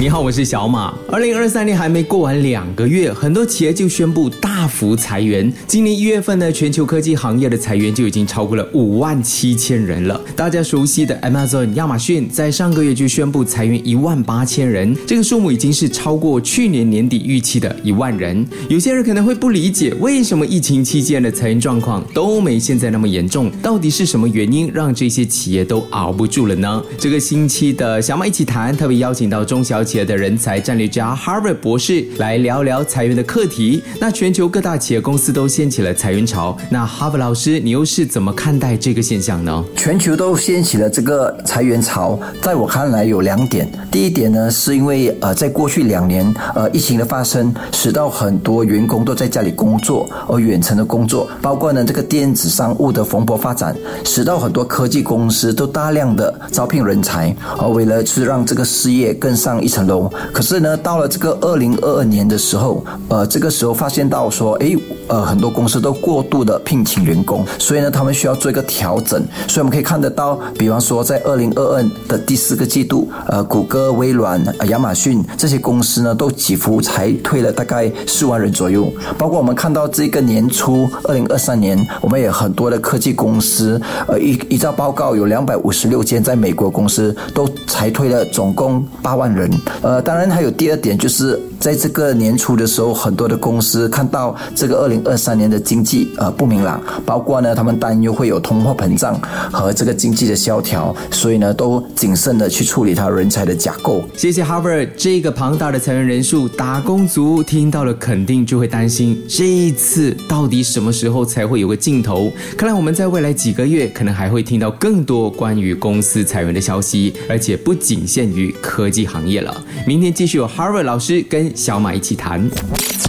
你好，我是小马。二零二三年还没过完两个月，很多企业就宣布大幅裁员。今年一月份呢，全球科技行业的裁员就已经超过了五万七千人了。大家熟悉的 Amazon 亚马逊在上个月就宣布裁员一万八千人，这个数目已经是超过去年年底预期的一万人。有些人可能会不理解，为什么疫情期间的裁员状况都没现在那么严重？到底是什么原因让这些企业都熬不住了呢？这个星期的小马一起谈，特别邀请到中小小企业的人才战略家 Harvard 博士来聊聊裁员的课题。那全球各大企业公司都掀起了裁员潮，那 Harvard 老师，你又是怎么看待这个现象呢？全球都掀起了这个裁员潮，在我看来有两点。第一点呢，是因为呃，在过去两年呃疫情的发生，使到很多员工都在家里工作，而远程的工作，包括呢这个电子商务的蓬勃发展，使到很多科技公司都大量的招聘人才，而为了是让这个事业更上一层楼。可是呢，到了这个二零二二年的时候，呃，这个时候发现到说，诶，呃，很多公司都过度的聘请员工，所以呢，他们需要做一个调整。所以我们可以看得到，比方说在二零二二的第四个季度，呃，谷歌、微软、亚马逊这些公司呢，都几乎裁退了大概四万人左右。包括我们看到这个年初二零二三年，我们也很多的科技公司，呃，依依照报告有两百五十六间在美国公司都裁退了总共八万人。呃，当然还有第二点，就是在这个年初的时候，很多的公司看到这个二零二三年的经济呃不明朗，包括呢他们担忧会有通货膨胀和这个经济的萧条，所以呢都谨慎的去处理他人才的架构。谢谢 Harvard，这个庞大的裁员人数，打工族听到了肯定就会担心，这一次到底什么时候才会有个尽头？看来我们在未来几个月可能还会听到更多关于公司裁员的消息，而且不仅限于科技行业了。明天继续有 Harvard 老师跟小马一起谈。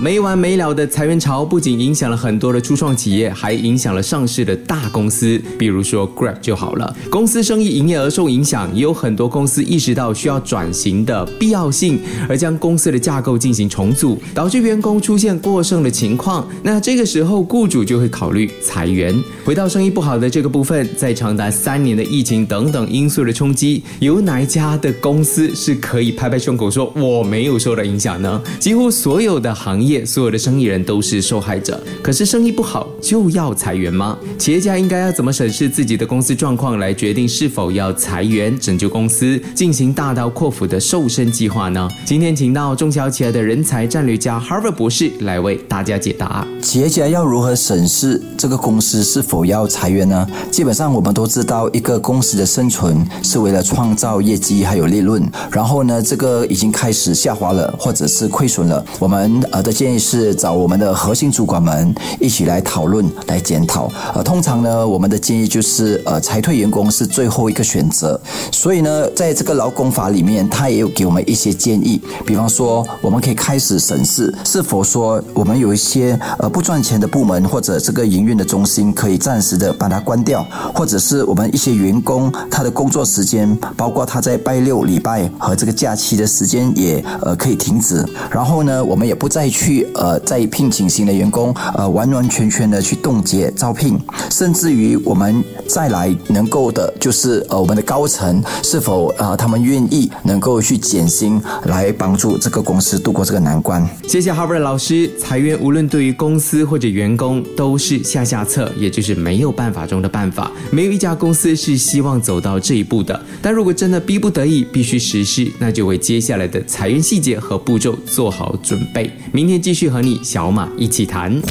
没完没了的裁员潮不仅影响了很多的初创企业，还影响了上市的大公司，比如说 Grab 就好了。公司生意营业额受影响，也有很多公司意识到需要转型的必要性，而将公司的架构进行重组，导致员工出现过剩的情况。那这个时候，雇主就会考虑裁员。回到生意不好的这个部分，在长达三年的疫情等等因素的冲击，有哪一家的公司是可以拍拍胸口说我没有受到影响呢呢？几乎所有的行业。所有的生意人都是受害者，可是生意不好就要裁员吗？企业家应该要怎么审视自己的公司状况，来决定是否要裁员拯救公司，进行大刀阔斧的瘦身计划呢？今天请到中小企业的人才战略家 Harvard 博士来为大家解答。企业家要如何审视这个公司是否要裁员呢？基本上我们都知道，一个公司的生存是为了创造业绩还有利润，然后呢，这个已经开始下滑了，或者是亏损了，我们呃的。建议是找我们的核心主管们一起来讨论、来检讨。呃，通常呢，我们的建议就是呃，裁退员工是最后一个选择。所以呢，在这个劳工法里面，他也有给我们一些建议。比方说，我们可以开始审视是否说我们有一些呃不赚钱的部门或者这个营运的中心可以暂时的把它关掉，或者是我们一些员工他的工作时间，包括他在拜六礼拜和这个假期的时间也呃可以停止。然后呢，我们也不再去。呃，再聘请新的员工，呃，完完全全的去冻结招聘，甚至于我们再来能够的，就是呃，我们的高层是否啊，他们愿意能够去减薪，来帮助这个公司度过这个难关。谢谢 Harvard 老师，裁员无论对于公司或者员工都是下下策，也就是没有办法中的办法。没有一家公司是希望走到这一步的。但如果真的逼不得已必须实施，那就为接下来的裁员细节和步骤做好准备。明天。继续和你小马一起谈。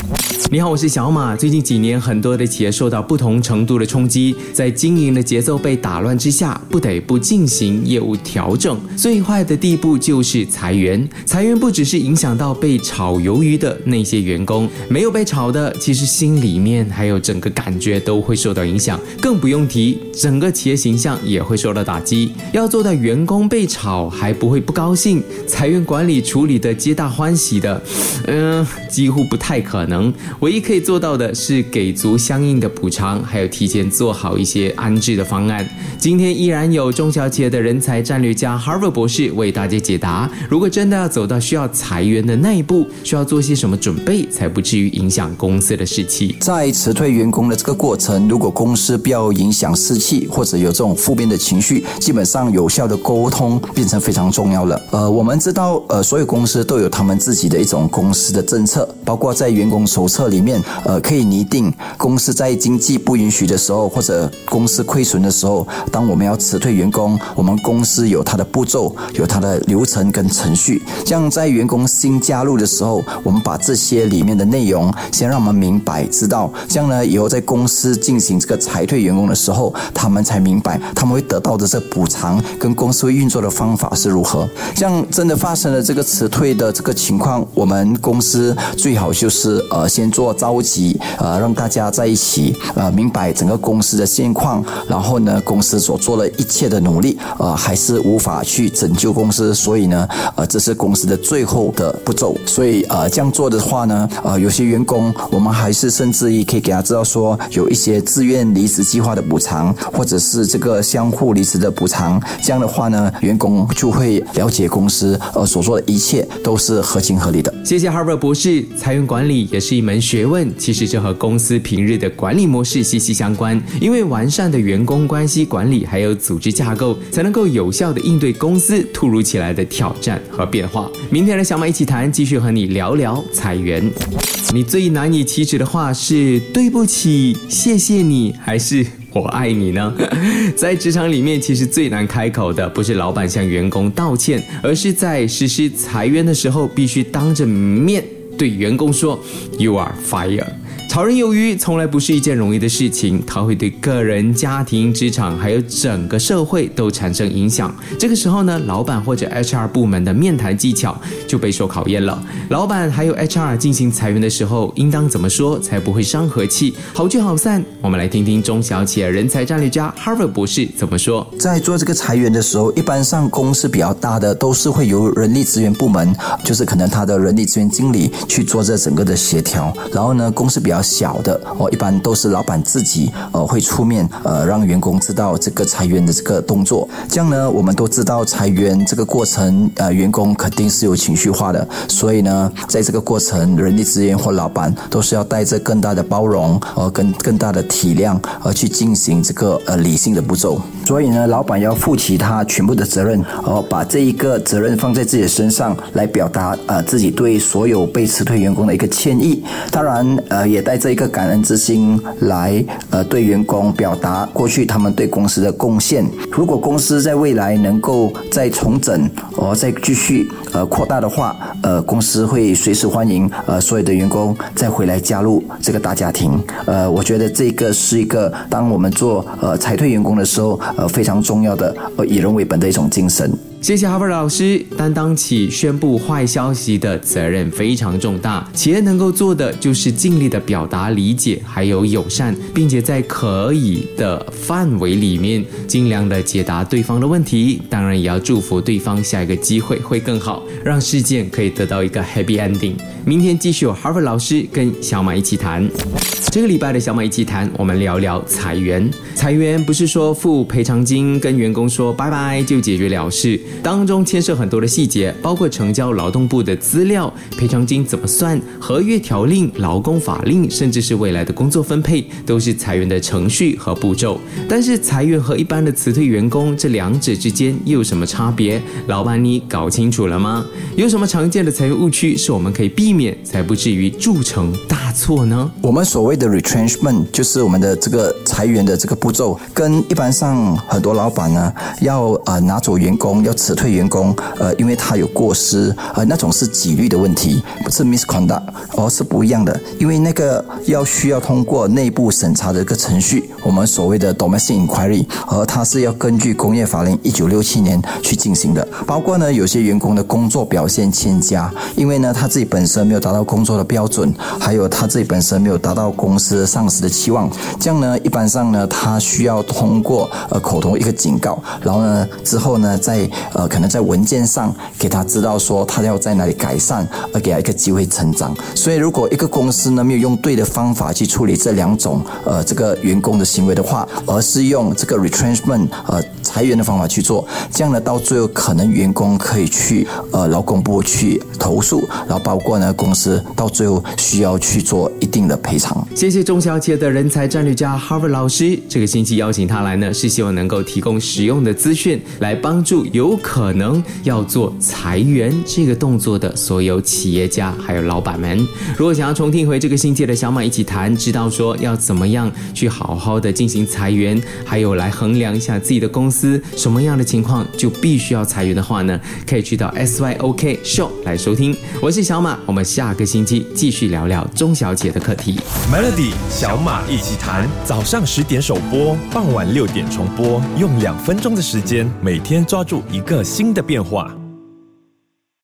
你好，我是小马。最近几年，很多的企业受到不同程度的冲击，在经营的节奏被打乱之下，不得不进行业务调整。最坏的地步就是裁员。裁员不只是影响到被炒鱿鱼的那些员工，没有被炒的，其实心里面还有整个感觉都会受到影响。更不用提，整个企业形象也会受到打击。要做到员工被炒还不会不高兴，裁员管理处理的皆大欢喜的。嗯，几乎不太可能。唯一可以做到的是给足相应的补偿，还有提前做好一些安置的方案。今天依然有中小企业的人才战略家 Harvard 博士为大家解答：如果真的要走到需要裁员的那一步，需要做些什么准备，才不至于影响公司的士气？在辞退员工的这个过程，如果公司不要影响士气，或者有这种负面的情绪，基本上有效的沟通变成非常重要了。呃，我们知道，呃，所有公司都有他们自己的一种公司的政策，包括在员工手册里面，呃，可以拟定公司在经济不允许的时候，或者公司亏损的时候，当我们要辞退员工，我们公司有它的步骤，有它的流程跟程序。这样在员工新加入的时候，我们把这些里面的内容先让我们明白知道，这样呢，以后在公司进行这个裁退员工的时候，他们才明白他们会得到的这补偿跟公司会运作的方法是如何。像真的发生了这个辞退的这个情况，我们公司最好就是呃先做召集，呃让大家在一起呃明白整个公司的现况，然后呢公司所做的一切的努力呃还是无法去拯救公司，所以呢呃这是公司的最后的步骤。所以呃这样做的话呢呃有些员工我们还是甚至于可以给他知道说有一些自愿离职计划的补偿，或者是这个相互离职的补偿。这样的话呢员工就会了解公司呃所做的一切都是合情合理的。谢谢 Harvard 博士，裁员管理也是一门学问，其实这和公司平日的管理模式息息相关。因为完善的员工关系管理还有组织架构，才能够有效的应对公司突如其来的挑战和变化。明天的小马一起谈，继续和你聊聊裁员。你最难以启齿的话是对不起、谢谢你，还是？我爱你呢，在职场里面，其实最难开口的不是老板向员工道歉，而是在实施裁员的时候，必须当着面。对员工说 “You are fired”。炒人鱿鱼从来不是一件容易的事情，它会对个人、家庭、职场还有整个社会都产生影响。这个时候呢，老板或者 HR 部门的面谈技巧就备受考验了。老板还有 HR 进行裁员的时候，应当怎么说才不会伤和气，好聚好散？我们来听听中小企业人才战略家 Harvard 博士怎么说。在做这个裁员的时候，一般上公司比较大的都是会由人力资源部门，就是可能他的人力资源经理去做这整个的协调。然后呢，公司比较小的哦，一般都是老板自己呃会出面呃让员工知道这个裁员的这个动作。这样呢，我们都知道裁员这个过程呃员工肯定是有情绪化的，所以呢，在这个过程，人力资源或老板都是要带着更大的包容呃跟更大的体谅而去进行这个呃理性的步骤。所以呢，老板要负起他全部的责任，哦，把这一个责任放在自己的身上来表达呃自己对所有被辞退员工的一个歉意。当然呃也带。着一个感恩之心来，呃，对员工表达过去他们对公司的贡献。如果公司在未来能够再重整，或再继续呃扩大的话，呃，公司会随时欢迎呃所有的员工再回来加入这个大家庭。呃，我觉得这个是一个当我们做呃裁退员工的时候，呃非常重要的呃以人为本的一种精神。谢谢哈佛老师，担当起宣布坏消息的责任非常重大。企业能够做的就是尽力的表达理解，还有友善，并且在可以的范围里面尽量的解答对方的问题。当然，也要祝福对方下一个机会会更好，让事件可以得到一个 happy ending。明天继续有 Harvey 老师跟小马一起谈。这个礼拜的小马一起谈，我们聊聊裁员。裁员不是说付赔偿金跟员工说拜拜就解决了事，当中牵涉很多的细节，包括成交劳动部的资料、赔偿金怎么算、合约条令、劳工法令，甚至是未来的工作分配，都是裁员的程序和步骤。但是裁员和一般的辞退员工这两者之间又有什么差别？老板，你搞清楚了吗？有什么常见的裁员误区是我们可以避免，才不至于铸成大错呢？我们所谓的。retrenchment 就是我们的这个裁员的这个步骤，跟一般上很多老板呢要呃拿走员工，要辞退员工，呃，因为他有过失，呃，那种是纪律的问题，不是 misconduct，而是不一样的。因为那个要需要通过内部审查的一个程序，我们所谓的 domestic inquiry，而它是要根据工业法令一九六七年去进行的。包括呢，有些员工的工作表现欠佳，因为呢他自己本身没有达到工作的标准，还有他自己本身没有达到公司上司的期望，这样呢，一般上呢，他需要通过呃口头一个警告，然后呢之后呢，在呃可能在文件上给他知道说他要在哪里改善，而给他一个机会成长。所以如果一个公司呢没有用对的方法去处理这两种呃这个员工的行为的话，而是用这个 retrenchment 呃裁员的方法去做，这样呢到最后可能员工可以去呃劳工部去投诉，然后包括呢公司到最后需要去做一定的赔偿。谢谢中小企业的人才战略家 Harvard 老师，这个星期邀请他来呢，是希望能够提供实用的资讯，来帮助有可能要做裁员这个动作的所有企业家还有老板们。如果想要重听回这个星期的小马一起谈，知道说要怎么样去好好的进行裁员，还有来衡量一下自己的公司什么样的情况就必须要裁员的话呢，可以去到 SYOK Show 来收听。我是小马，我们下个星期继续聊聊钟小姐的课题。Melody 小马一起谈，早上十点首播，傍晚六点重播，用两分钟的时间，每天抓住一个新的变化。